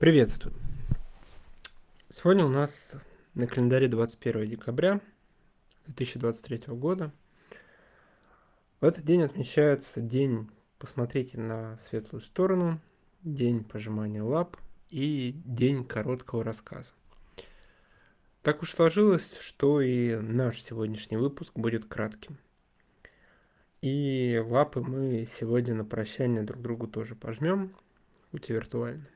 Приветствую. Сегодня у нас на календаре 21 декабря 2023 года. В этот день отмечается день «Посмотрите на светлую сторону», день пожимания лап и день короткого рассказа. Так уж сложилось, что и наш сегодняшний выпуск будет кратким. И лапы мы сегодня на прощание друг другу тоже пожмем, хоть и виртуально.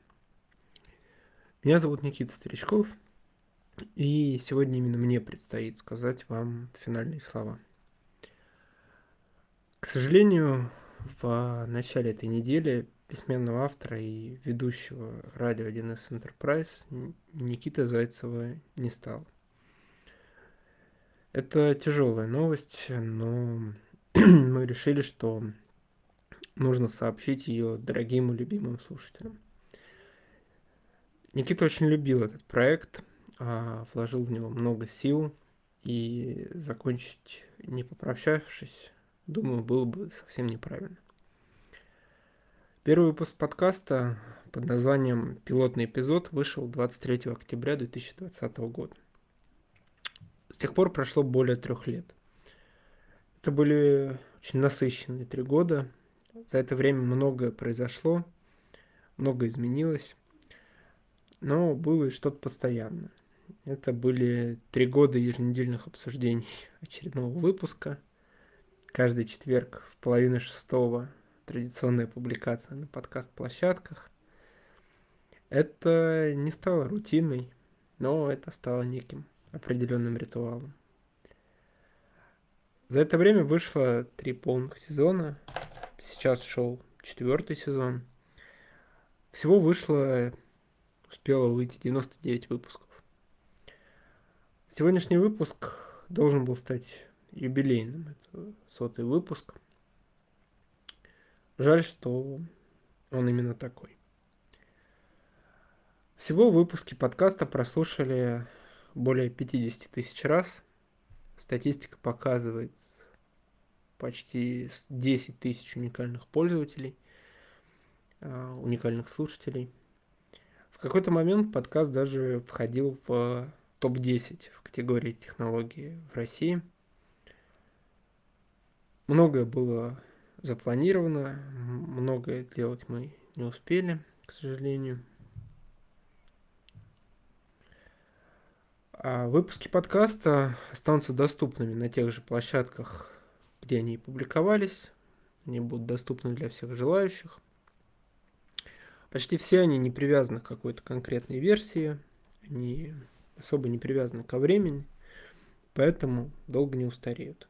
Меня зовут Никита Старичков, и сегодня именно мне предстоит сказать вам финальные слова. К сожалению, в начале этой недели письменного автора и ведущего радио 1С Enterprise Никита Зайцева не стал. Это тяжелая новость, но мы решили, что нужно сообщить ее дорогим и любимым слушателям. Никита очень любил этот проект, а, вложил в него много сил, и закончить не попрощавшись, думаю, было бы совсем неправильно. Первый выпуск подкаста под названием «Пилотный эпизод» вышел 23 октября 2020 года. С тех пор прошло более трех лет. Это были очень насыщенные три года. За это время многое произошло, многое изменилось но было и что-то постоянное. Это были три года еженедельных обсуждений очередного выпуска. Каждый четверг в половину шестого традиционная публикация на подкаст-площадках. Это не стало рутиной, но это стало неким определенным ритуалом. За это время вышло три полных сезона. Сейчас шел четвертый сезон. Всего вышло успело выйти 99 выпусков. Сегодняшний выпуск должен был стать юбилейным. Это сотый выпуск. Жаль, что он именно такой. Всего выпуски подкаста прослушали более 50 тысяч раз. Статистика показывает почти 10 тысяч уникальных пользователей, а, уникальных слушателей – в какой-то момент подкаст даже входил в топ-10 в категории технологии в России. Многое было запланировано, многое делать мы не успели, к сожалению. А выпуски подкаста останутся доступными на тех же площадках, где они публиковались. Они будут доступны для всех желающих. Почти все они не привязаны к какой-то конкретной версии, они особо не привязаны ко времени, поэтому долго не устареют.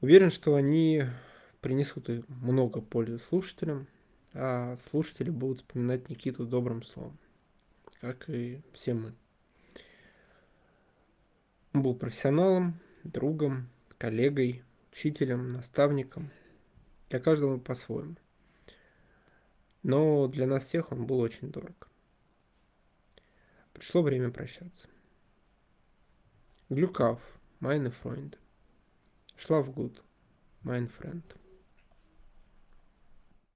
Уверен, что они принесут много пользы слушателям, а слушатели будут вспоминать Никиту добрым словом, как и все мы. Он был профессионалом, другом, коллегой, учителем, наставником. Для каждого по-своему – но для нас всех он был очень дорог. Пришло время прощаться. Auf, meine Freunde. Schlaf gut, mein Freund.